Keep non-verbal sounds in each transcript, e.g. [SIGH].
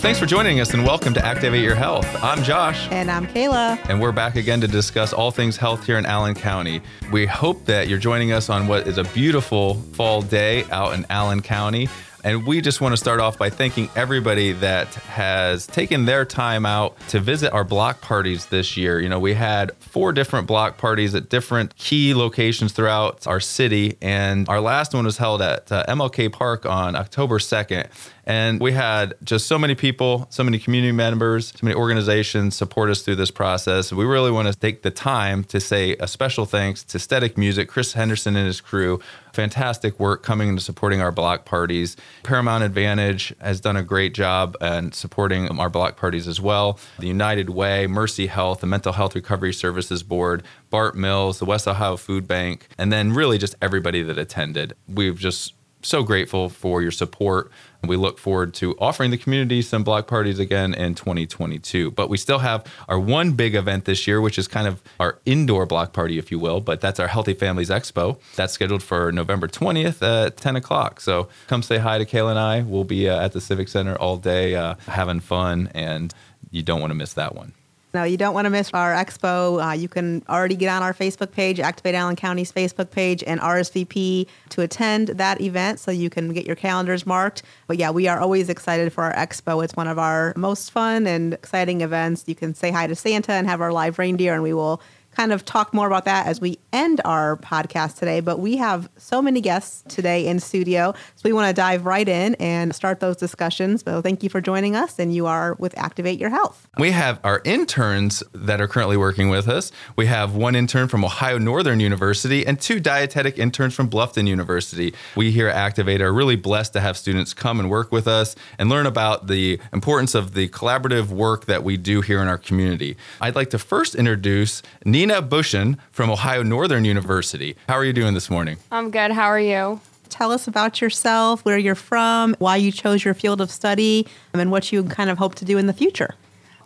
thanks for joining us and welcome to Activate Your Health. I'm Josh. And I'm Kayla. And we're back again to discuss all things health here in Allen County. We hope that you're joining us on what is a beautiful fall day out in Allen County. And we just want to start off by thanking everybody that has taken their time out to visit our block parties this year. You know, we had four different block parties at different key locations throughout our city, and our last one was held at uh, MLK Park on October 2nd. And we had just so many people, so many community members, so many organizations support us through this process. We really want to take the time to say a special thanks to Static Music, Chris Henderson and his crew. Fantastic work coming and supporting our block parties. Paramount Advantage has done a great job and supporting our block parties as well. The United Way, Mercy Health, the Mental Health Recovery Services Board, Bart Mills, the West Ohio Food Bank, and then really just everybody that attended. We've just so grateful for your support. We look forward to offering the community some block parties again in 2022. But we still have our one big event this year, which is kind of our indoor block party, if you will. But that's our Healthy Families Expo. That's scheduled for November 20th at 10 o'clock. So come say hi to Kayla and I. We'll be uh, at the Civic Center all day uh, having fun, and you don't want to miss that one. No, you don't want to miss our expo. Uh, you can already get on our Facebook page, Activate Allen County's Facebook page, and RSVP to attend that event so you can get your calendars marked. But yeah, we are always excited for our expo. It's one of our most fun and exciting events. You can say hi to Santa and have our live reindeer, and we will kind of talk more about that as we end our podcast today. But we have so many guests today in studio. So we want to dive right in and start those discussions. So thank you for joining us. And you are with Activate Your Health. We have our interns that are currently working with us. We have one intern from Ohio Northern University and two dietetic interns from Bluffton University. We here at Activate are really blessed to have students come and work with us and learn about the importance of the collaborative work that we do here in our community. I'd like to first introduce Bushin from Ohio Northern University. How are you doing this morning? I'm good. How are you? Tell us about yourself, where you're from, why you chose your field of study, and what you kind of hope to do in the future.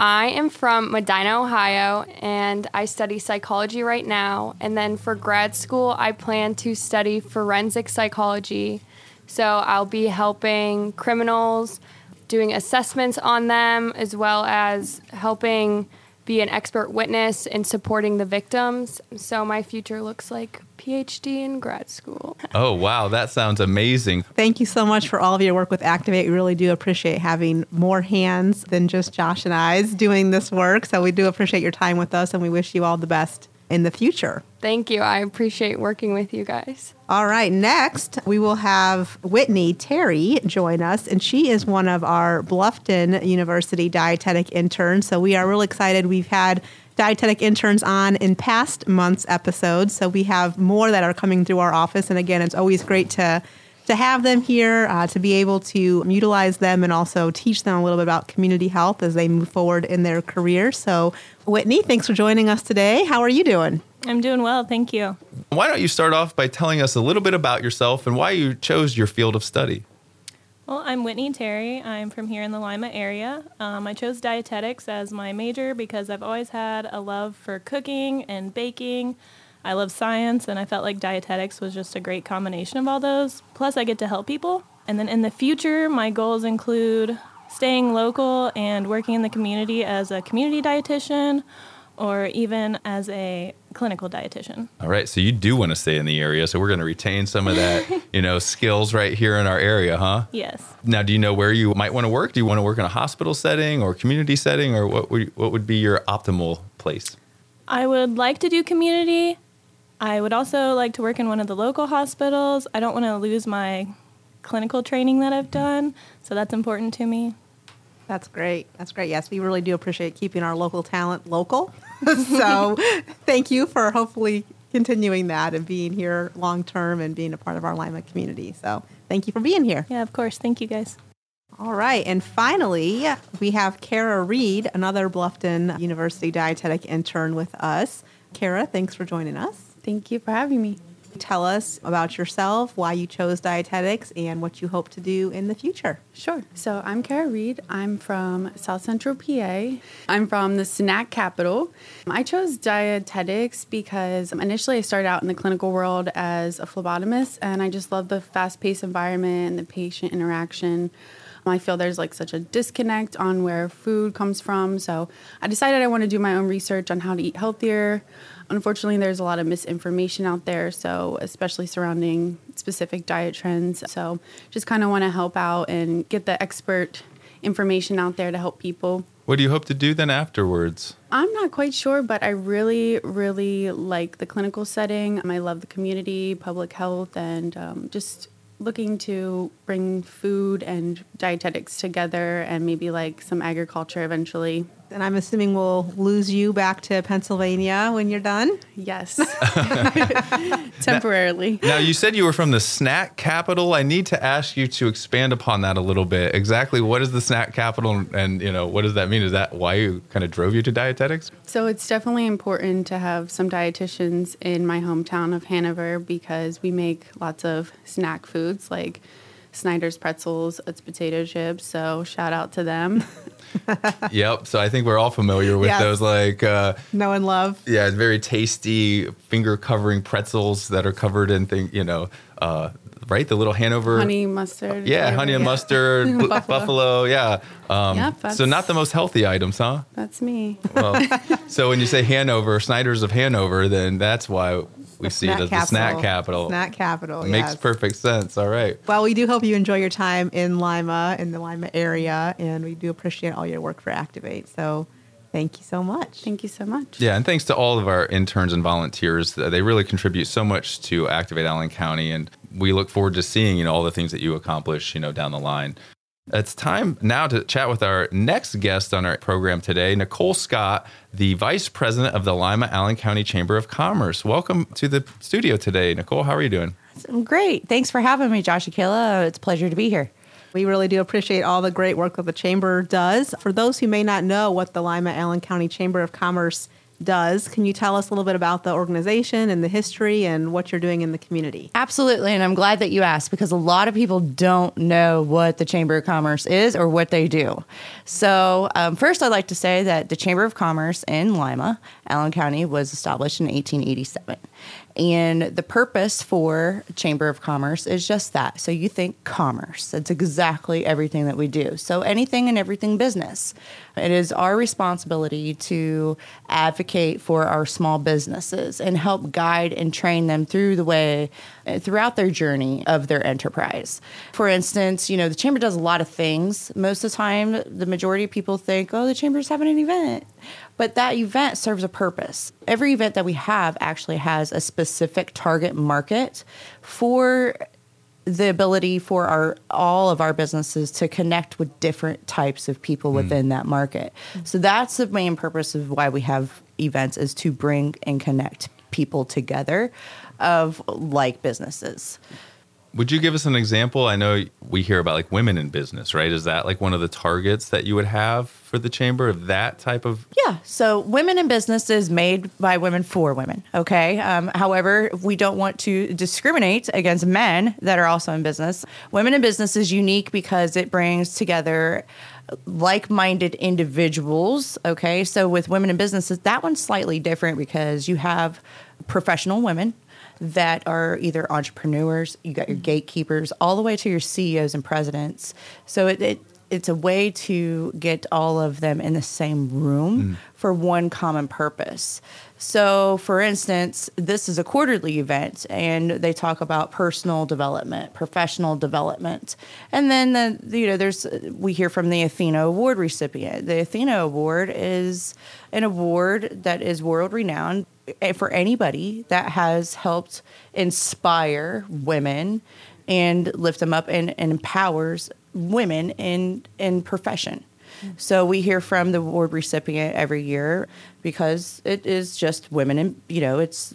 I am from Medina, Ohio, and I study psychology right now. And then for grad school, I plan to study forensic psychology. So I'll be helping criminals, doing assessments on them, as well as helping be an expert witness in supporting the victims. So my future looks like PhD in grad school. [LAUGHS] oh, wow. That sounds amazing. Thank you so much for all of your work with Activate. We really do appreciate having more hands than just Josh and I's doing this work. So we do appreciate your time with us and we wish you all the best in the future. Thank you. I appreciate working with you guys. All right. Next, we will have Whitney Terry join us, and she is one of our Bluffton University dietetic interns. So we are really excited. We've had dietetic interns on in past months' episodes, so we have more that are coming through our office. And again, it's always great to to have them here, uh, to be able to utilize them and also teach them a little bit about community health as they move forward in their career. So, Whitney, thanks for joining us today. How are you doing? I'm doing well, thank you. Why don't you start off by telling us a little bit about yourself and why you chose your field of study? Well, I'm Whitney Terry. I'm from here in the Lima area. Um, I chose dietetics as my major because I've always had a love for cooking and baking. I love science, and I felt like dietetics was just a great combination of all those. Plus, I get to help people. And then in the future, my goals include staying local and working in the community as a community dietitian or even as a clinical dietitian. All right, so you do want to stay in the area, so we're going to retain some of that, [LAUGHS] you know, skills right here in our area, huh? Yes. Now, do you know where you might want to work? Do you want to work in a hospital setting or community setting, or what would what would be your optimal place? I would like to do community. I would also like to work in one of the local hospitals. I don't want to lose my clinical training that I've done, so that's important to me. That's great. That's great. Yes, we really do appreciate keeping our local talent local. [LAUGHS] so thank you for hopefully continuing that and being here long term and being a part of our Lima community. So thank you for being here. Yeah, of course. Thank you guys. All right. And finally, we have Kara Reed, another Bluffton University dietetic intern with us. Kara, thanks for joining us. Thank you for having me. Tell us about yourself, why you chose dietetics, and what you hope to do in the future. Sure. So I'm Kara Reed. I'm from South Central PA. I'm from the snack capital. I chose dietetics because initially I started out in the clinical world as a phlebotomist, and I just love the fast paced environment and the patient interaction. I feel there's like such a disconnect on where food comes from. So I decided I want to do my own research on how to eat healthier. Unfortunately, there's a lot of misinformation out there, so especially surrounding specific diet trends. So just kind of want to help out and get the expert information out there to help people. What do you hope to do then afterwards? I'm not quite sure, but I really, really like the clinical setting. I love the community, public health, and um, just looking to bring food and dietetics together and maybe like some agriculture eventually. And I'm assuming we'll lose you back to Pennsylvania when you're done. Yes. [LAUGHS] Temporarily. Now, you said you were from the snack capital. I need to ask you to expand upon that a little bit. Exactly what is the snack capital and, you know, what does that mean? Is that why you kind of drove you to dietetics? So it's definitely important to have some dietitians in my hometown of Hanover because we make lots of snack foods like Snyder's pretzels, Utz potato chips. So shout out to them. [LAUGHS] yep. So I think we're all familiar with Yes. those, like, uh, Know and love. yeah, very tasty finger covering pretzels that are covered in thing, you know, uh, right? The little Hanover. honey mustard. Yeah, flavor. honey and mustard, [LAUGHS] bu- buffalo. Buffalo. Yeah. Um, Yep, so not the most healthy items, huh? That's me. Well, [LAUGHS] so when you say Hanover, Snyder's of Hanover, then that's why we see it as the snack capital. Snack capital. Makes yes. perfect sense. All right. Well, we do hope you enjoy your time in Lima, in the Lima area, and we do appreciate all your work for Activate. So thank you so much. Thank you so much. Yeah, and thanks to all of our interns and volunteers. They really contribute so much to Activate Allen County, and we look forward to seeing you know all the things that you accomplish, you know, down the line. It's time now to chat with our next guest on our program today, Nicole Scott, the Vice President of the Lima Allen County Chamber of Commerce. Welcome to the studio today, Nicole. How are you doing? I'm great. Thanks for having me, Josh Akila. It's a pleasure to be here. We really do appreciate all the great work that the Chamber does. For those who may not know what the Lima Allen County Chamber of Commerce does, can you tell us a little bit about the organization and the history and what you're doing in the community? Absolutely. And I'm glad that you asked because a lot of people don't know what the Chamber of Commerce is or what they do. So, um, first, I'd like to say that the Chamber of Commerce in Lima, Allen County, was established in 1887. And the purpose for Chamber of Commerce is just that. So you think commerce. That's exactly everything that we do. So anything and everything business. It is our responsibility to advocate for our small businesses and help guide and train them through the way throughout their journey of their enterprise. For instance, you know, the chamber does a lot of things. Most of the time, the majority of people think, "Oh, the chamber's having an event." But that event serves a purpose. Every event that we have actually has a specific target market for the ability for our all of our businesses to connect with different types of people hmm. within that market. So that's the main purpose of why we have events is to bring and connect people together of like businesses. Would you give us an example? I know we hear about like women in business, right? Is that like one of the targets that you would have for the chamber of that type of? Yeah. So women in business is made by women for women. Okay. Um, however, we don't want to discriminate against men that are also in business. Women in business is unique because it brings together like-minded individuals okay so with women in businesses that one's slightly different because you have professional women that are either entrepreneurs you got your mm-hmm. gatekeepers all the way to your ceos and presidents. So it, it it's a way to get all of them in the same room mm. for one common purpose. So, for instance, this is a quarterly event, and they talk about personal development, professional development, and then the you know there's we hear from the Athena Award recipient. The Athena Award is an award that is world renowned eh, for anybody that has helped inspire women and lift them up and, and empowers women in in profession. So we hear from the award recipient every year because it is just women and you know it's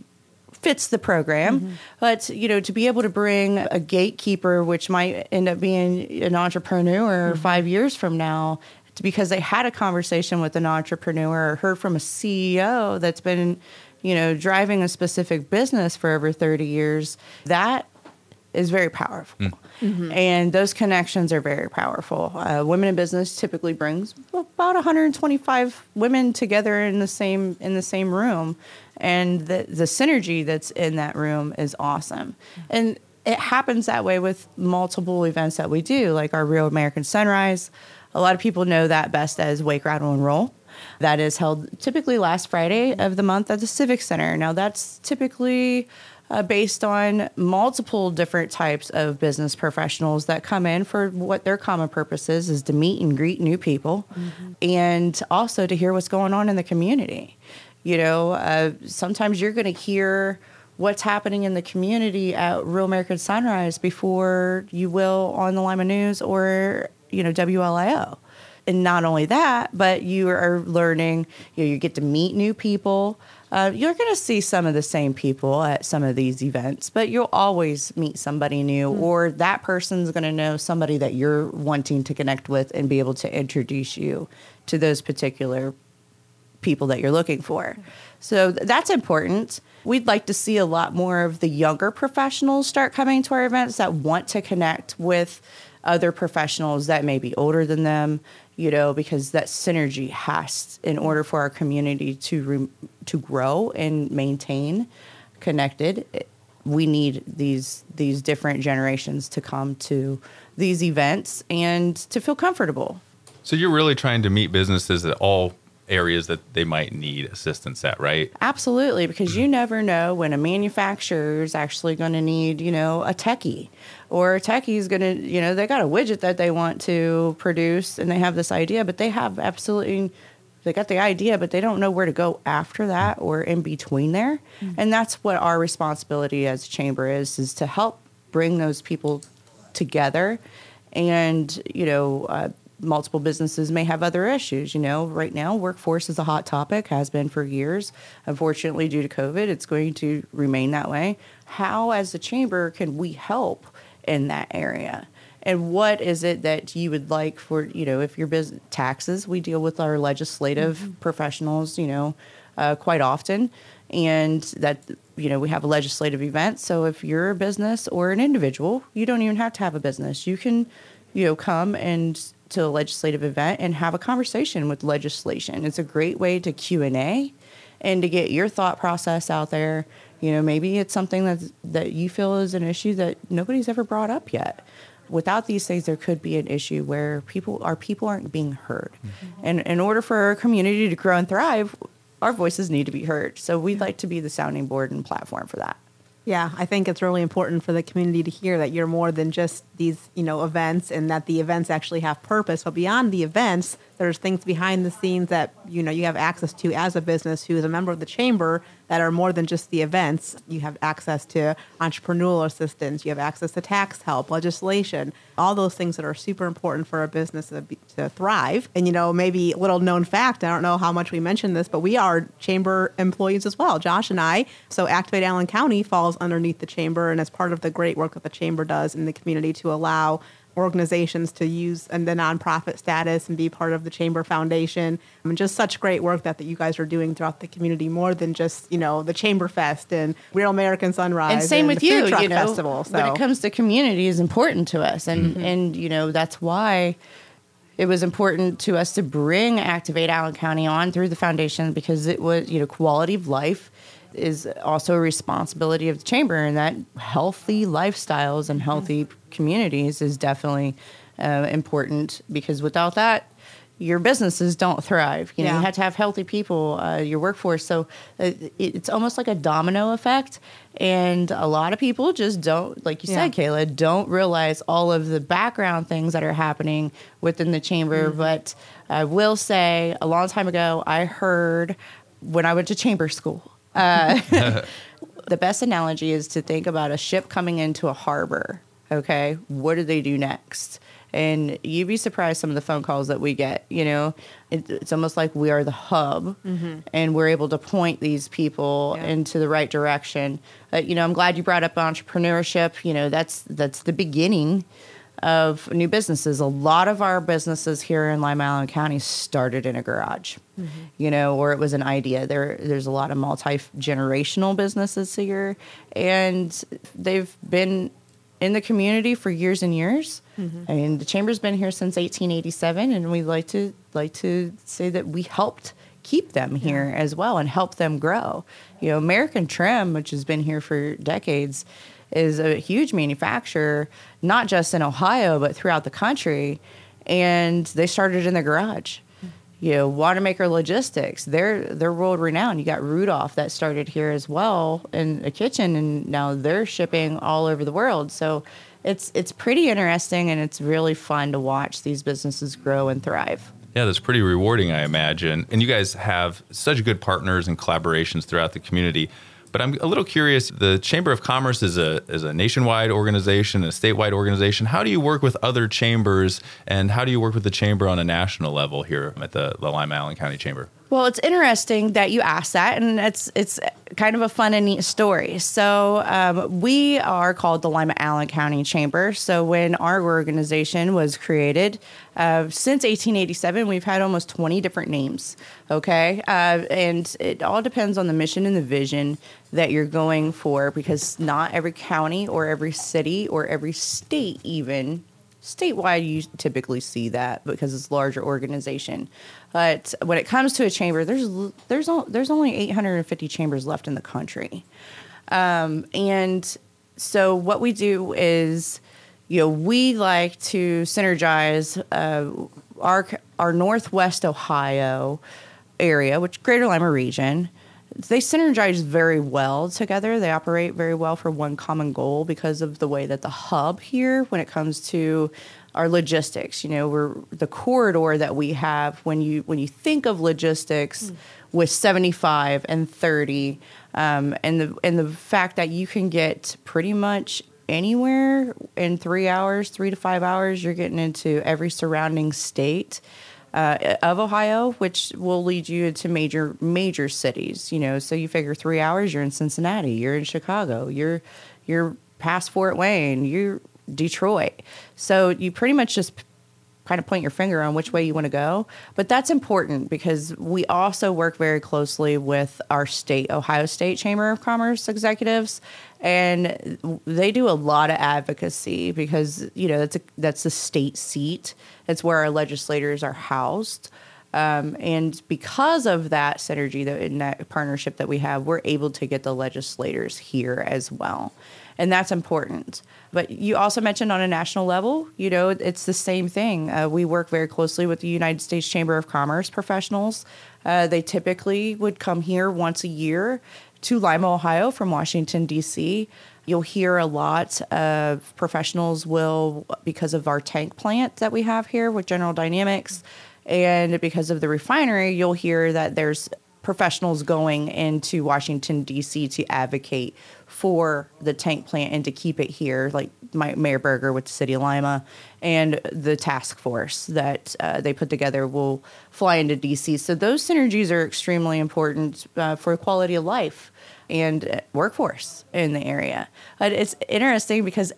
fits the program but you know to be able to bring a gatekeeper which might end up being an entrepreneur mm-hmm. 5 years from now because they had a conversation with an entrepreneur or heard from a CEO that's been you know driving a specific business for over 30 years that is very powerful. And those connections are very powerful. Uh, women in business typically brings about 125 women together in the same in the same room, and the the synergy that's in that room is awesome. And it happens that way with multiple events that we do, like our Real American Sunrise. A lot of people know that best as Wake, Rattle, and Roll. That is held typically last Friday of the month at the Civic Center. Now, that's typically uh, based on multiple different types of business professionals that come in for what their common purpose is, is to meet and greet new people and also to hear what's going on in the community. You know, uh, sometimes you're going to hear what's happening in the community at Real American Sunrise before you will on the Lima News or, you know, WLIO. And not only that, but you are learning, you know, you get to meet new people. Uh, you're going to see some of the same people at some of these events, but you'll always meet somebody new, or that person's going to know somebody that you're wanting to connect with and be able to introduce you to those particular people that you're looking for. So th- that's important. We'd like to see a lot more of the younger professionals start coming to our events that want to connect with other professionals that may be older than them, you know, because that synergy has in order for our community to re- to grow and maintain connected. We need these these different generations to come to these events and to feel comfortable. So you're really trying to meet businesses at all areas that they might need assistance at, right? Absolutely, because you never know when a manufacturer is actually going to need, you know, a techie, or a techie is going to, you know, they got a widget that they want to produce and they have this idea, but they have absolutely, they got the idea, but they don't know where to go after that or in between there. And that's what our responsibility as a chamber is, is to help bring those people together. And you know uh, multiple businesses may have other issues you know. Right now workforce is a hot topic has been for years. Unfortunately due to covid it's going to remain that way. How as the chamber can we help in that area? And what is it that you would like for you know if your business taxes we deal with our legislative professionals you know uh, quite often. And that you know we have a legislative event. So if you're a business or an individual you don't even have to have a business. You can you know come and to a legislative event and have a conversation with legislation. It's a great way to q&a and to get your thought process out there you know maybe it's something that that you feel is an issue that nobody's ever brought up yet. Without these things there could be an issue where people our people aren't being heard. Mm-hmm. And in order for our community to grow and thrive our voices need to be heard. So we'd like to be the sounding board and platform for that. Yeah, I think it's really important for the community to hear that you're more than just these, you know, events and that the events actually have purpose. But beyond the events, there's things behind the scenes that, you know, you have access to as a business who is a member of the chamber that are more than just the events. You have access to entrepreneurial assistance, you have access to tax help, legislation, all those things that are super important for a business to, be, to thrive. And, you know, maybe a little known fact, I don't know how much we mentioned this, but we are chamber employees as well, Josh and I. So Activate Allen County falls underneath the chamber and as part of the great work that the chamber does in the community to allow organizations to use and the nonprofit status and be part of the chamber foundation. And just such great work that, that you guys are doing throughout the community more than just you know the chamber fest and real american sunrise and same with the Food you Truck you know festival so when it comes to community is important to us. And mm-hmm. and you know that's why it was important to us to bring activate allen county on through the foundation because it was you know quality of life is also a responsibility of the chamber and that healthy lifestyles and healthy communities is definitely uh, important because without that your businesses don't thrive you know Yeah. you have to have healthy people uh, your workforce so uh, it, it's almost like a domino effect and a lot of people just don't like you said kayla don't realize all of the background things that are happening within the chamber Mm-hmm. but i will say a long time ago i heard when i went to chamber school uh, [LAUGHS] [LAUGHS] the best analogy is to think about a ship coming into a harbor. Okay, what do they do next? And you'd be surprised some of the phone calls that we get. You know, it, it's almost like we are the hub, and we're able to point these people Yeah. into the right direction. Uh, you know, I'm glad you brought up entrepreneurship. You know, that's that's the beginning of new businesses. A lot of our businesses here in Lima Allen County started in a garage, you know, or it was an idea. There, there's a lot of multi generational businesses here, and they've been in the community for years and years. Mm-hmm. I mean, the chamber's been here since 1887, and we like to like to say that we helped keep them here as well and help them grow. You know, American Trim, which has been here for decades, is a huge manufacturer, not just in Ohio, but throughout the country. And they started in their garage. You know, Wannemacher Logistics, they're they're world renowned. You got Rudolph that started here as well in a kitchen, and now they're shipping all over the world. So it's it's pretty interesting, and it's really fun to watch these businesses grow and thrive. Yeah, that's pretty rewarding, I imagine. And you guys have such good partners and collaborations throughout the community. But I'm a little curious. The Chamber of Commerce is a is a nationwide organization, a statewide organization. How do you work with other chambers, and how do you work with the chamber on a national level here at the, the Lima County Chamber? Well, it's interesting that you asked that, and it's it's kind of a fun and neat story. So um, we are called the Lima Allen County Chamber. So when our organization was created, uh, since 1887, we've had almost 20 different names. Okay, uh, and it all depends on the mission and the vision that you're going for, because not every county or every city or every state even statewide you typically see that because it's larger organization but when it comes to a chamber there's there's there's only 850 chambers left in the country um, and so what we do is you know we like to synergize uh, our our northwest ohio area which greater lima region they synergize very well together. They operate very well for one common goal because of the way that the hub here, when it comes to our logistics, you know, we're the corridor that we have when you when you think of logistics mm. with 75 and 30, um, and the and the fact that you can get pretty much anywhere in three hours, three to five hours, you're getting into every surrounding state uh, of Ohio, which will lead you into major major cities. You know, so you figure three hours, you're in Cincinnati, you're in Chicago, you're you're past Fort Wayne, you're Detroit. So you pretty much just kind of point your finger on which way you want to go. But that's important because we also work very closely with our state, Ohio State Chamber of Commerce executives, and they do a lot of advocacy because you know that's a, that's the state seat. It's where our legislators are housed. Um, and because of that synergy, that in that partnership that we have, we're able to get the legislators here as well, and that's important. But you also mentioned on a national level, you know, it's the same thing. Uh, we work very closely with the United States Chamber of Commerce professionals. Uh, they typically would come here once a year to Lima, Ohio from Washington, D.C. You'll hear a lot of professionals will, because of our tank plant that we have here with General Dynamics, and because of the refinery, you'll hear that there's professionals going into Washington, D.C. to advocate for the tank plant and to keep it here, like my, Mayor Berger with the City of Lima and the task force that uh, they put together will fly into DC. So those synergies are extremely important uh, for quality of life and workforce in the area. But it's interesting because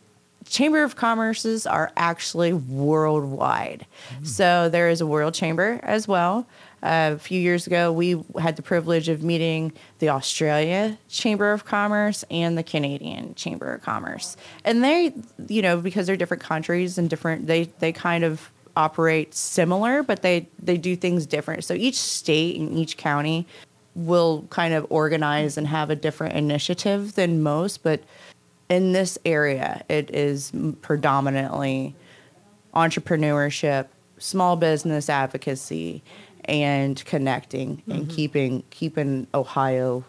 Chamber of Commerces are actually worldwide. Mm-hmm. So there is a World Chamber as well. A few years ago, we had the privilege of meeting the Australia Chamber of Commerce and the Canadian Chamber of Commerce. And they, you know, because they're different countries and different, they, they kind of operate similar, but they, they do things different. So each state and each county will kind of organize and have a different initiative than most. But in this area, it is predominantly entrepreneurship, small business advocacy, and connecting mm-hmm. and keeping keeping Ohio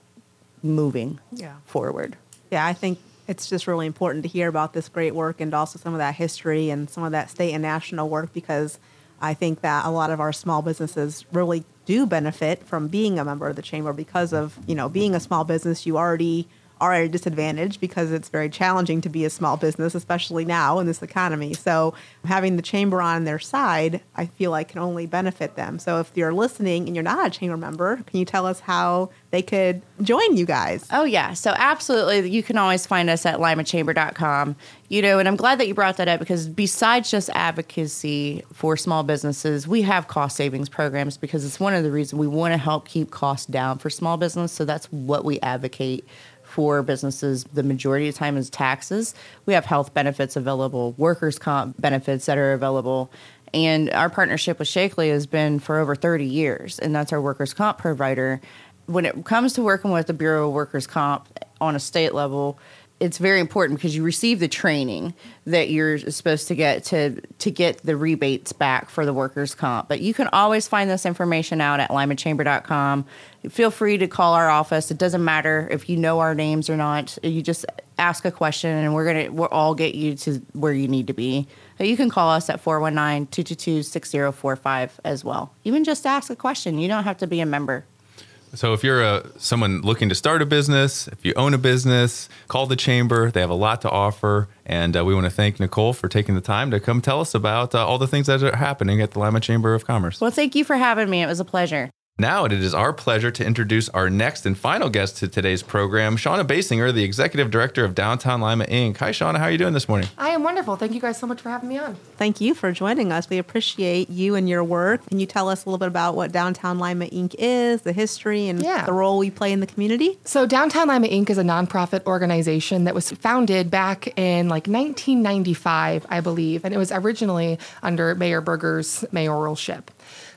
moving yeah. forward. Yeah, I think it's just really important to hear about this great work and also some of that history and some of that state and national work because I think that a lot of our small businesses really do benefit from being a member of the chamber because of, you know, being a small business, you already are at a disadvantage because it's very challenging to be a small business, especially now in this economy. So having the chamber on their side, I feel like can only benefit them. So if you're listening and you're not a chamber member, can you tell us how they could join you guys? Oh yeah, so absolutely, you can always find us at limachamber.com. You know, and I'm glad that you brought that up because besides just advocacy for small businesses, we have cost savings programs because it's one of the reasons we want to help keep costs down for small business. So that's what we advocate for businesses the majority of time is taxes. We have health benefits available, workers' comp benefits that are available. And our partnership with Sheakley has been for over 30 years, and that's our workers' comp provider. When it comes to working with the Bureau of Workers' Comp on a state level, it's very important because you receive the training that you're supposed to get to to get the rebates back for the workers comp. But you can always find this information out at limachamber.com feel free to call our office. It doesn't matter if you know our names or not. You just ask a question and we're gonna we'll all get you to where you need to be. You can call us at 419-222-6045 as well. Even just ask a question. You don't have to be a member so if you're a someone looking to start a business, if you own a business, call the chamber. They have a lot to offer, and uh, we want to thank Nicole for taking the time to come tell us about uh, all the things that are happening at the Lima Chamber of Commerce. Well, thank you for having me. It was a pleasure. Now it is our pleasure to introduce our next and final guest to today's program, Shauna Basinger, the Executive Director of Downtown Lima Inc. Hi, Shauna. How are you doing this morning? I am wonderful. Thank you guys so much for having me on. Thank you for joining us. We appreciate you and your work. Can you tell us a little bit about what Downtown Lima Inc. is, the history, and Yeah. the role we play in the community? So, Downtown Lima Inc. is a nonprofit organization that was founded back in like 1995, I believe, and it was originally under Mayor Berger's mayoralship.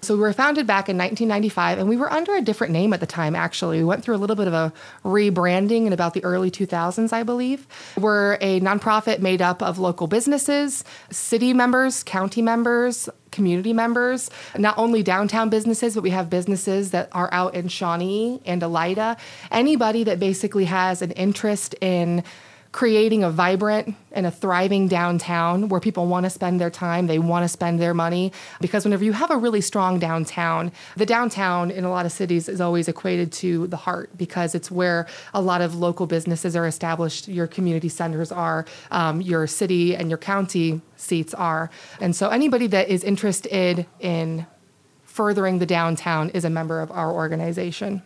So, we were founded back in 1995, and we were under a different name at the time, actually. We went through a little bit of a rebranding in about the early 2000s, I believe. We're a nonprofit made up of local businesses, city members, county members, community members, not only downtown businesses, but we have businesses that are out in Shawnee and Elida. Anybody that basically has an interest in creating a vibrant and a thriving downtown where people want to spend their time, they want to spend their money. Because whenever you have a really strong downtown, the downtown in a lot of cities is always equated to the heart because it's where a lot of local businesses are established, your community centers are, um, your city and your county seats are. And so anybody that is interested in furthering the downtown is a member of our organization.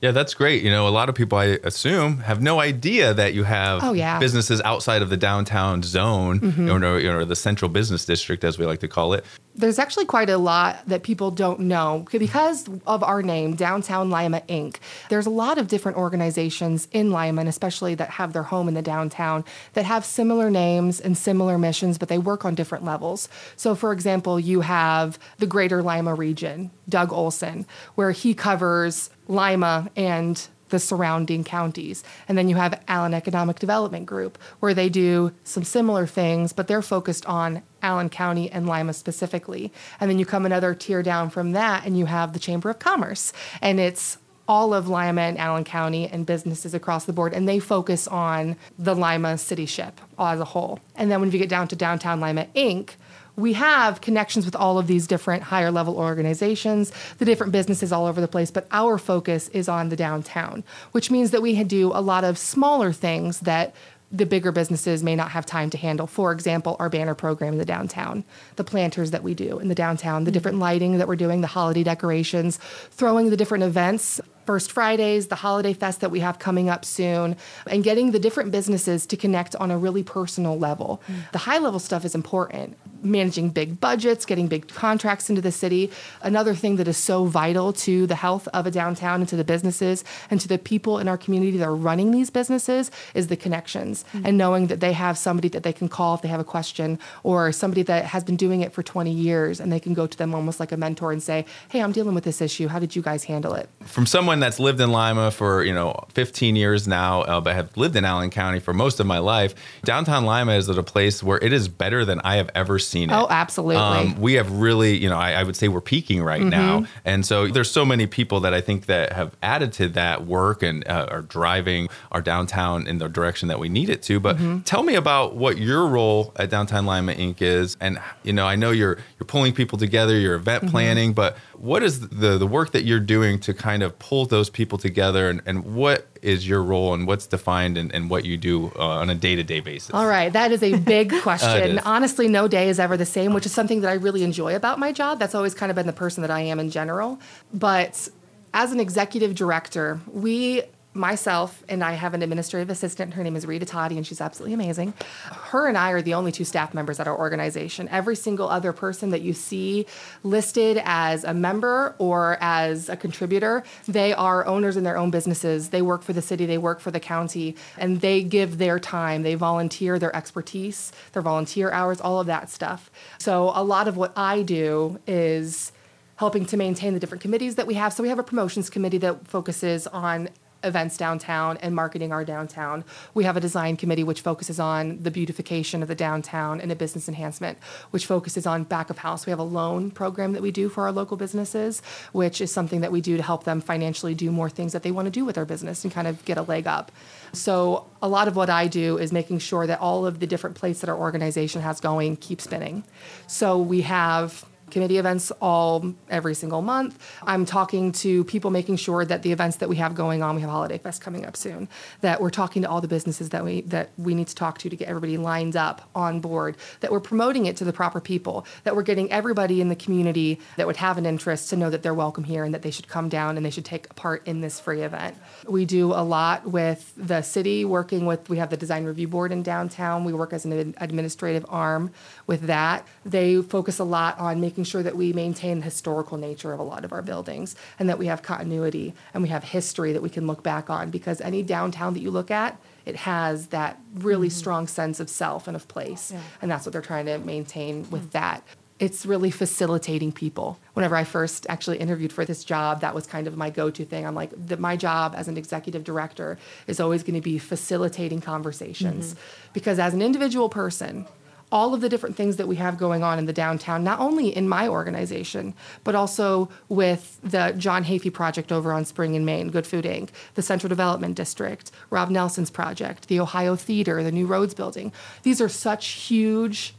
Yeah, that's great. You know, a lot of people, I assume, have no idea that you have Oh, yeah. businesses outside of the downtown zone Mm-hmm. or, or the central business district, as we like to call it. There's actually quite a lot that people don't know because of our name, Downtown Lima Inc. There's a lot of different organizations in Lima, and especially that have their home in the downtown, that have similar names and similar missions, but they work on different levels. So, for example, you have the Greater Lima region, Doug Olson, where he covers Lima and the surrounding counties. And then you have Allen Economic Development Group, where they do some similar things, but they're focused on Allen County and Lima specifically. And then you come another tier down from that, and you have the Chamber of Commerce. And it's all of Lima and Allen County and businesses across the board, and they focus on the Lima city ship as a whole. And then when you get down to Downtown Lima Inc., we have connections with all of these different higher level organizations, the different businesses all over the place, but our focus is on the downtown, which means that we do a lot of smaller things that the bigger businesses may not have time to handle. For example, our banner program in the downtown, the planters that we do in the downtown, the different lighting that we're doing, the holiday decorations, throwing the different events. First Fridays, the holiday fest that we have coming up soon, and getting the different businesses to connect on a really personal level. Mm. The high level stuff is important. Managing big budgets, getting big contracts into the city. Another thing that is so vital to the health of a downtown and to the businesses and to the people in our community that are running these businesses is the connections and knowing that they have somebody that they can call if they have a question or somebody that has been doing it for 20 years and they can go to them almost like a mentor and say, Hey, I'm dealing with this issue. How did you guys handle it? From someone that's lived in Lima for, you know, 15 years now, uh, but have lived in Allen County for most of my life, downtown Lima is at a place where it is better than I have ever seen it. Oh, absolutely. Um, we have really, you know, I, I would say we're peaking right Mm-hmm. now. And so there's so many people that I think that have added to that work and uh, are driving our downtown in the direction that we need it to. But Mm-hmm. tell me about what your role at Downtown Lima Inc. is. And, you know, I know you're you're pulling people together, you're event Mm-hmm. planning, but what is the, the work that you're doing to kind of pull those people together and, and what is your role and what's defined and, and what you do uh, on a day-to-day basis? All right, that is a big [LAUGHS] question. is. Honestly, no day is ever the same, which is something that I really enjoy about my job. That's always kind of been the person that I am in general. But as an executive director, we myself and I have an administrative assistant. Her name is Rita Toddy, and she's absolutely amazing. Her and I are the only two staff members at our organization. Every single other person that you see listed as a member or as a contributor, they are owners in their own businesses. They work for the city, they work for the county, and they give their time. They volunteer their expertise, their volunteer hours, all of that stuff. So a lot of what I do is helping to maintain the different committees that we have. So we have a promotions committee that focuses on events downtown and marketing our downtown. We have a design committee which focuses on the beautification of the downtown and a business enhancement, which focuses on back of house. We have a loan program that we do for our local businesses, which is something that we do to help them financially do more things that they want to do with their business and kind of get a leg up. So a lot of what I do is making sure that all of the different plates that our organization has going keep spinning. So we have committee events all every single month. I'm talking to people making sure that the events that we have going on, we have Holiday Fest coming up soon, that we're talking to all the businesses that we that we need to talk to to get everybody lined up on board, that we're promoting it to the proper people, that we're getting everybody in the community that would have an interest to know that they're welcome here and that they should come down and they should take part in this free event. We do a lot with the city working with we have the design review board in downtown. We work as an administrative arm with that. They focus a lot on making sure that we maintain the historical nature of a lot of our buildings and that we have continuity and we have history that we can look back on because any downtown that you look at, it has that really mm-hmm. strong sense of self and of place. And that's what they're trying to maintain with that. It's really facilitating people. Whenever I first actually interviewed for this job, that was kind of my go to thing. I'm like, that my job as an executive director is always going to be facilitating conversations. Mm-hmm. Because as an individual person, all of the different things that we have going on in the downtown, not only in my organization, but also with the John Hafey project over on Spring and Main, Good Food Inc., the Central Development District, Rob Nelson's project, the Ohio Theater, the new roads building. These are such huge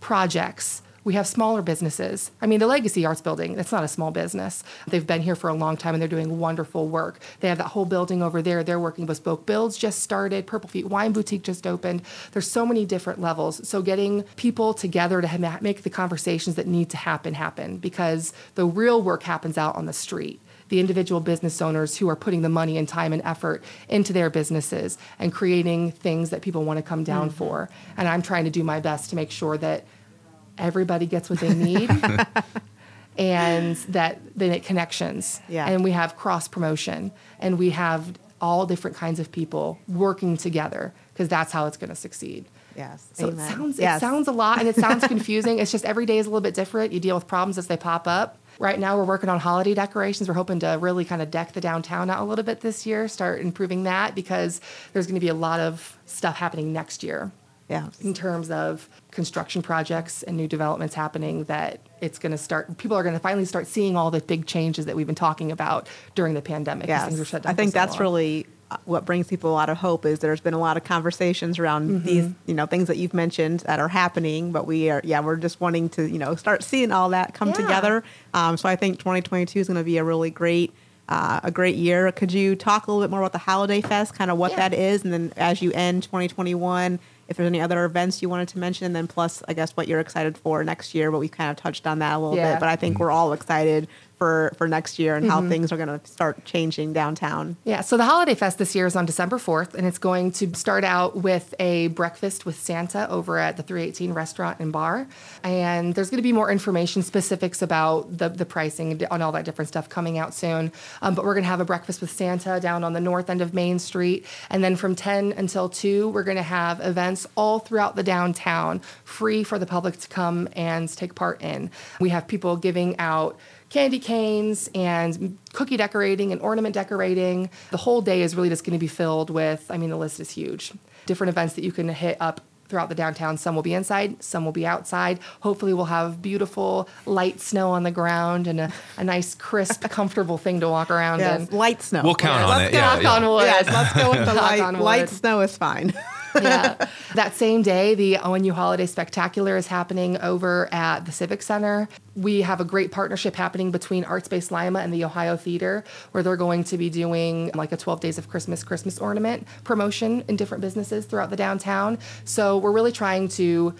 projects. We have smaller businesses. I mean, the Legacy Arts Building, that's not a small business. They've been here for a long time and they're doing wonderful work. They have that whole building over there. They're working bespoke builds just started. Purple Feet Wine Boutique just opened. There's so many different levels. So getting people together to make the conversations that need to happen happen because the real work happens out on the street the individual business owners who are putting the money and time and effort into their businesses and creating things that people want to come down mm-hmm. for. And I'm trying to do my best to make sure that everybody gets what they need [LAUGHS] and that they make connections. Yeah. And we have cross promotion and we have all different kinds of people working together because that's how it's going to succeed. Yes. So Amen. it sounds Yes. it sounds a lot and it sounds [LAUGHS] confusing. It's just every day is a little bit different. You deal with problems as they pop up. Right now we're working on holiday decorations. We're hoping to really kind of deck the downtown out a little bit this year, start improving that because there's going to be a lot of stuff happening next year Yeah. in terms of construction projects and new developments happening that it's going to start people are going to finally start seeing all the big changes that we've been talking about during the pandemic Yes. things were shut down I think so that's long. really uh, what brings people a lot of hope is there's been a lot of conversations around Mm-hmm. these, you know, things that you've mentioned that are happening, but we are, yeah, we're just wanting to, you know, start seeing all that come Yeah. together. Um, so I think 2022 is going to be a really great, uh, a great year. Could you talk a little bit more about the Holiday Fest, kind of what Yeah. that is, and then as you end 2021, if there's any other events you wanted to mention, and then plus, I guess, what you're excited for next year, but we kind of touched on that a little Yeah. bit. But I think mm-hmm. we're all excited for, for next year and how things are going to start changing downtown. Yeah, so the Holiday Fest this year is on December 4th, and it's going to start out with a breakfast with Santa over at the 318 restaurant and bar. And there's going to be more information, specifics about the, the pricing and all that different stuff coming out soon. Um, but we're going to have a breakfast with Santa down on the north end of Main Street. And then from 10 until 2, we're going to have events all throughout the downtown, free for the public to come and take part in. We have people giving out candy canes and cookie decorating and ornament decorating. The whole day is really just going to be filled with, I mean, the list is huge. Different events that you can hit up throughout the downtown. Some will be inside, some will be outside. Hopefully, we'll have beautiful light snow on the ground and a, a nice, crisp, [LAUGHS] comfortable thing to walk around Yes, in. light snow. We'll count on Let's it, go- yeah, Knock yeah. on wood. Yes, let's go with the [LAUGHS] light. Light snow is fine. [LAUGHS] yeah. [LAUGHS] That same day, the ONU Holiday Spectacular is happening over at the Civic Center. We have a great partnership happening between Artspace Lima and the Ohio Theater, where they're going to be doing like a 12 Days of Christmas Christmas ornament promotion in different businesses throughout the downtown. So we're really trying to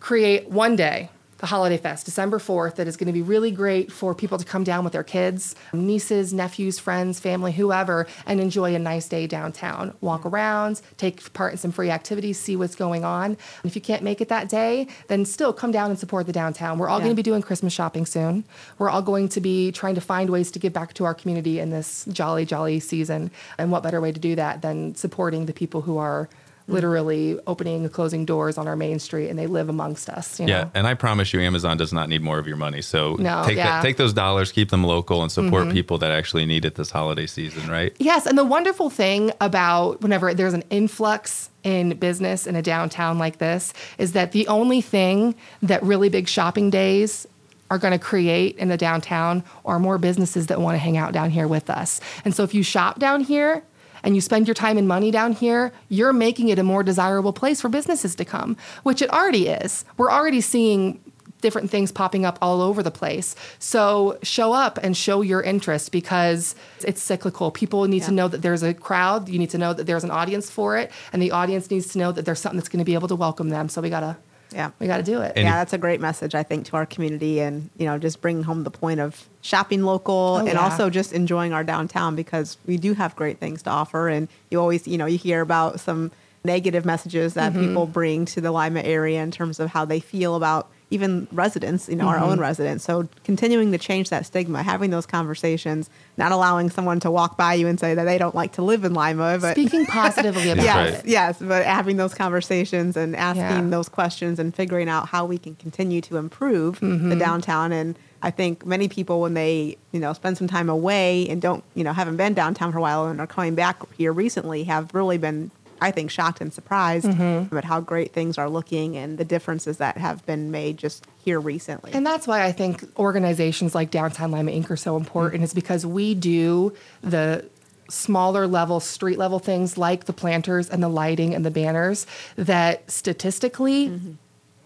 create one day the Holiday Fest, December 4th, that is going to be really great for people to come down with their kids, nieces, nephews, friends, family, whoever, and enjoy a nice day downtown. Walk around, take part in some free activities, see what's going on. And if you can't make it that day, then still come down and support the downtown. We're all Yeah. going to be doing Christmas shopping soon. We're all going to be trying to find ways to give back to our community in this jolly, jolly season. And what better way to do that than supporting the people who are Mm-hmm. literally opening and closing doors on our main street, and they live amongst us. You Yeah, know? and I promise you, Amazon does not need more of your money. So No, take yeah. that, take those dollars, keep them local, and support mm-hmm. people that actually need it this holiday season, right? Yes, and the wonderful thing about whenever there's an influx in business in a downtown like this is that the only thing that really big shopping days are going to create in the downtown are more businesses that want to hang out down here with us. And so if you shop down here and you spend your time and money down here, you're making it a more desirable place for businesses to come, which it already is. We're already seeing different things popping up all over the place. So show up and show your interest because it's cyclical. People need to know that there's a crowd. You need to know that there's an audience for it, and the audience needs to know that there's something that's going to be able to welcome them. So we gotta, Yeah. we gotta do it. And yeah, that's a great message, I think, to our community, and you know, just bringing home the point of shopping local, Oh, and yeah. also just enjoying our downtown because we do have great things to offer. And you always, you know, you hear about some negative messages that Mm-hmm. people bring to the Lima area in terms of how they feel about even residents, you know, our Mm-hmm. own residents. So continuing to change that stigma, having those conversations, not allowing someone to walk by you and say that they don't like to live in Lima, but Speaking positively [LAUGHS] about yes, it. yes, but having those conversations and asking Yeah. those questions and figuring out how we can continue to improve Mm-hmm. the downtown. And I think many people, when they you know spend some time away and don't you know haven't been downtown for a while and are coming back here recently, have really been. I think shocked and surprised Mm-hmm. about how great things are looking and the differences that have been made just here recently. And that's why I think organizations like Downtown Lima Inc. are so important, is because we do the smaller level, street level things like the planters and the lighting and the banners that statistically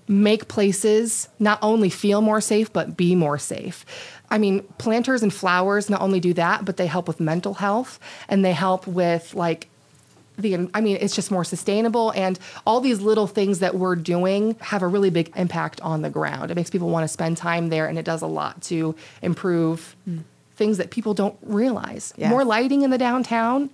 make places not only feel more safe, but be more safe. I mean, planters and flowers not only do that, but they help with mental health and they help with like the I mean it's just more sustainable and all these little things that we're doing have a really big impact on the ground. It makes people want to spend time there and it does a lot to improve mm. things that people don't realize. Yes. More lighting in the downtown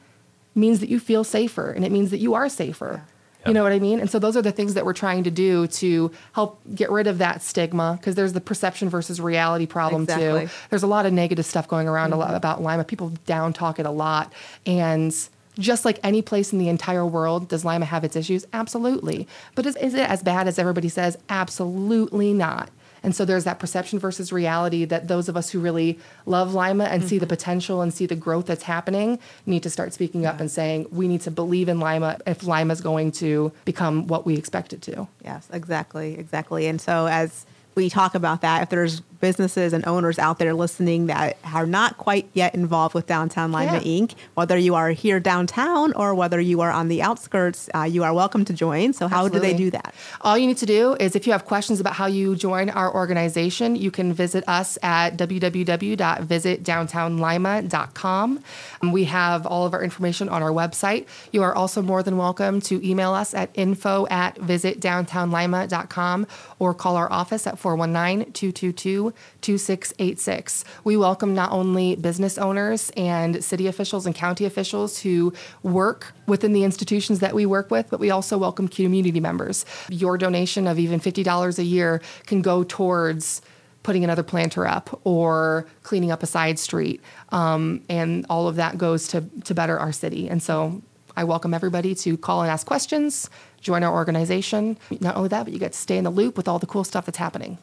means that you feel safer and it means that you are safer. You know what I mean? And so those are the things that we're trying to do to help get rid of that stigma because there's the perception versus reality problem Exactly. too. There's a lot of negative stuff going around a lot mm-hmm. about Lima. People down talk it a lot. And just like any place in the entire world, does Lima have its issues? Absolutely. But is, is it as bad as everybody says? Absolutely not. And so there's that perception versus reality that those of us who really love Lima and see the mm-hmm. potential and see the growth that's happening need to start speaking up and saying, we need to believe in Lima if Lima's going to become what we expect it to. Yes, exactly, exactly. And so as we talk about that, if there's businesses and owners out there listening that are not quite yet involved with Downtown Lima Yeah. Inc., whether you are here downtown or whether you are on the outskirts, uh, you are welcome to join. So how do they do that? All you need to do is if you have questions about how you join our organization, you can visit us at www.visitdowntownlima.com. Um, We have all of our information on our website. You are also more than welcome to email us at info at visitdowntownlima.com or call our office at 419 222 2686. We welcome not only business owners and city officials and county officials who work within the institutions that we work with, but we also welcome community members. Your donation of even $50 a year can go towards putting another planter up or cleaning up a side street. Um, and all of that goes to, to better our city. And so I welcome everybody to call and ask questions, join our organization. Not only that, but you get to stay in the loop with all the cool stuff that's happening.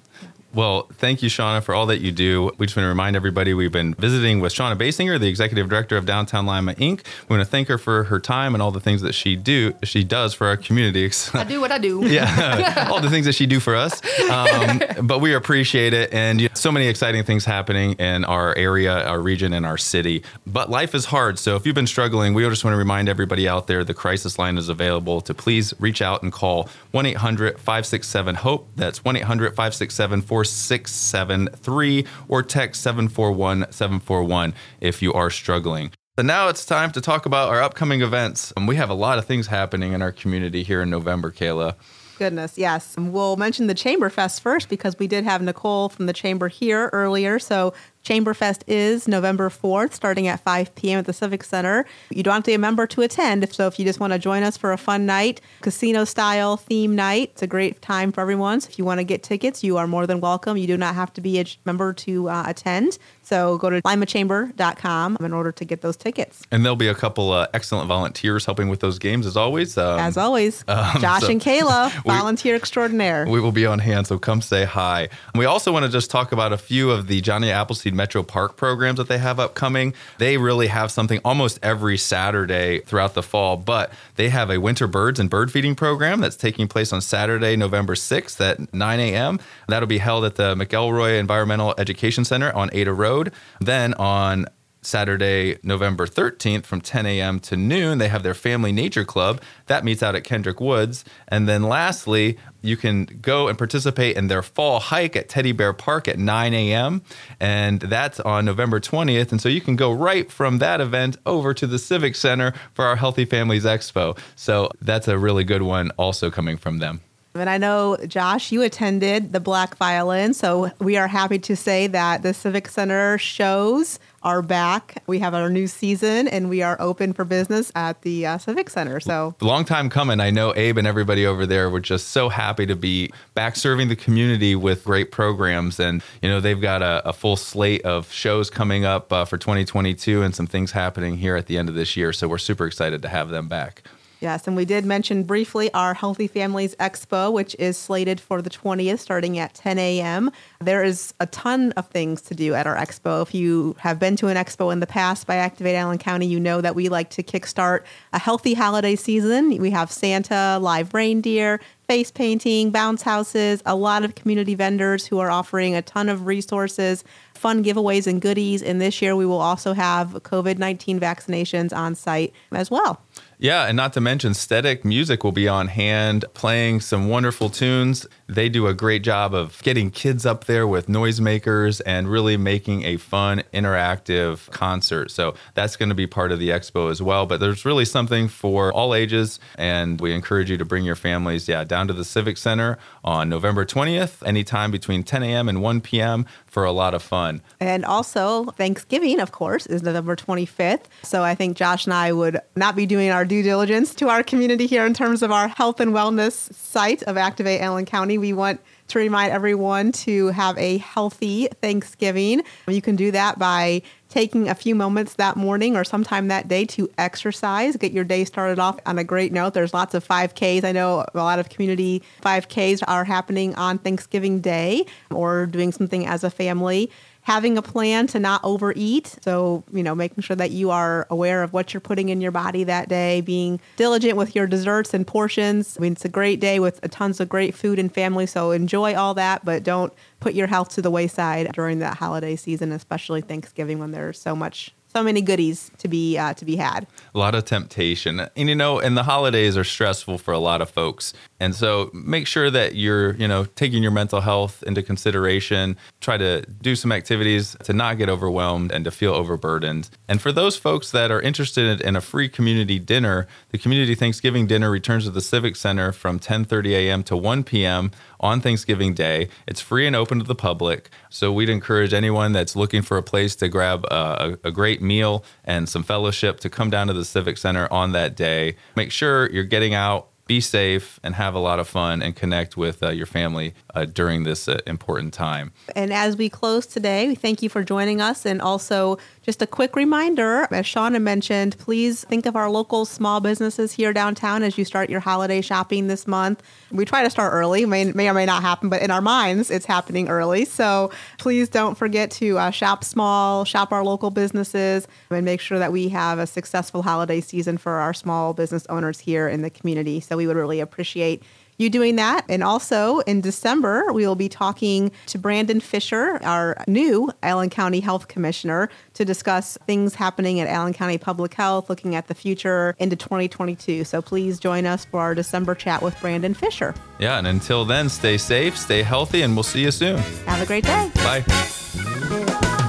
Well, thank you, Shauna, for all that you do. We just want to remind everybody we've been visiting with Shauna Basinger, the executive director of Downtown Lima Inc. We want to thank her for her time and all the things that she do she does for our community. [LAUGHS] I do what I do. yeah, [LAUGHS] all the things that she do for us. Um, [LAUGHS] but we appreciate it, and you know, so many exciting things happening in our area, our region, and our city. But life is hard, so if you've been struggling, we just want to remind everybody out there the crisis line is available. To please reach out and call 1 800 567 HOPE. That's one 567 4673 or text 741 741 if you are struggling. So now it's time to talk about our upcoming events. And we have a lot of things happening in our community here in November, Kayla. Goodness, yes. We'll mention the Chamber Fest first because we did have Nicole from the Chamber here earlier. So Chamberfest is November 4th, starting at 5 p.m. at the Civic Center. You don't have to be a member to attend. So if you just want to join us for a fun night, casino style theme night, it's a great time for everyone. So if you want to get tickets, you are more than welcome. You do not have to be a member to uh, attend. So go to limachamber.com in order to get those tickets. And there'll be a couple uh, excellent volunteers helping with those games as always. Um, as always, [LAUGHS] Josh so and Kayla, [LAUGHS] volunteer extraordinaire. We will be on hand, so come say hi. We also want to just talk about a few of the Johnny Appleseed Metro Park programs that they have upcoming. They really have something almost every Saturday throughout the fall, but they have a winter birds and bird feeding program that's taking place on Saturday, November 6th at 9 a.m. That'll be held at the McElroy Environmental Education Center on Ada Road. Then on Saturday, November 13th from 10 a.m. to noon, they have their Family Nature Club. That meets out at Kendrick Woods. And then lastly, you can go and participate in their fall hike at Teddy Bear Park at 9 a.m. And that's on November 20th. And so you can go right from that event over to the Civic Center for our Healthy Families Expo. So that's a really good one also coming from them. And I know, Josh, you attended the Black Violin. So we are happy to say that the Civic Center shows are back. We have our new season and we are open for business at the uh, Civic Center. So, long time coming. I know Abe and everybody over there were just so happy to be back serving the community with great programs. And, you know, they've got a, a full slate of shows coming up uh, for 2022 and some things happening here at the end of this year. So, we're super excited to have them back. Yes, and we did mention briefly our Healthy Families Expo, which is slated for the 20th, starting at 10 a.m. There is a ton of things to do at our expo. If you have been to an expo in the past by Activate Allen County, you know that we like to kickstart a healthy holiday season. We have Santa, live reindeer, face painting, bounce houses, a lot of community vendors who are offering a ton of resources, fun giveaways and goodies. And this year we will also have COVID 19 vaccinations on site as well. Yeah, and not to mention, Static Music will be on hand playing some wonderful tunes. They do a great job of getting kids up there with noisemakers and really making a fun, interactive concert. So that's going to be part of the expo as well. But there's really something for all ages, and we encourage you to bring your families, yeah, down to the Civic Center on November 20th, anytime between 10 a.m. and 1 p.m. for a lot of fun. And also, Thanksgiving, of course, is November 25th. So I think Josh and I would not be doing our due diligence to our community here in terms of our health and wellness site of Activate Allen County. We want to remind everyone to have a healthy Thanksgiving. You can do that by taking a few moments that morning or sometime that day to exercise, get your day started off on a great note. There's lots of 5Ks. I know a lot of community 5Ks are happening on Thanksgiving Day or doing something as a family having a plan to not overeat. So, you know, making sure that you are aware of what you're putting in your body that day, being diligent with your desserts and portions. I mean, it's a great day with tons of great food and family. So enjoy all that, but don't put your health to the wayside during that holiday season, especially Thanksgiving when there's so much so many goodies to be uh, to be had. A lot of temptation, and you know, and the holidays are stressful for a lot of folks. And so, make sure that you're, you know, taking your mental health into consideration. Try to do some activities to not get overwhelmed and to feel overburdened. And for those folks that are interested in a free community dinner, the community Thanksgiving dinner returns to the Civic Center from 10:30 a.m. to 1 p.m. on Thanksgiving Day. It's free and open to the public. So we'd encourage anyone that's looking for a place to grab a, a, a great meal and some fellowship to come down to the Civic Center on that day. Make sure you're getting out be safe and have a lot of fun and connect with uh, your family uh, during this uh, important time. And as we close today, we thank you for joining us. And also, just a quick reminder as Shauna mentioned, please think of our local small businesses here downtown as you start your holiday shopping this month. We try to start early, may, may or may not happen, but in our minds, it's happening early. So please don't forget to uh, shop small, shop our local businesses, and make sure that we have a successful holiday season for our small business owners here in the community. So we would really appreciate you doing that. And also in December, we will be talking to Brandon Fisher, our new Allen County Health Commissioner, to discuss things happening at Allen County Public Health, looking at the future into 2022. So please join us for our December chat with Brandon Fisher. Yeah, and until then, stay safe, stay healthy, and we'll see you soon. Have a great day. Bye.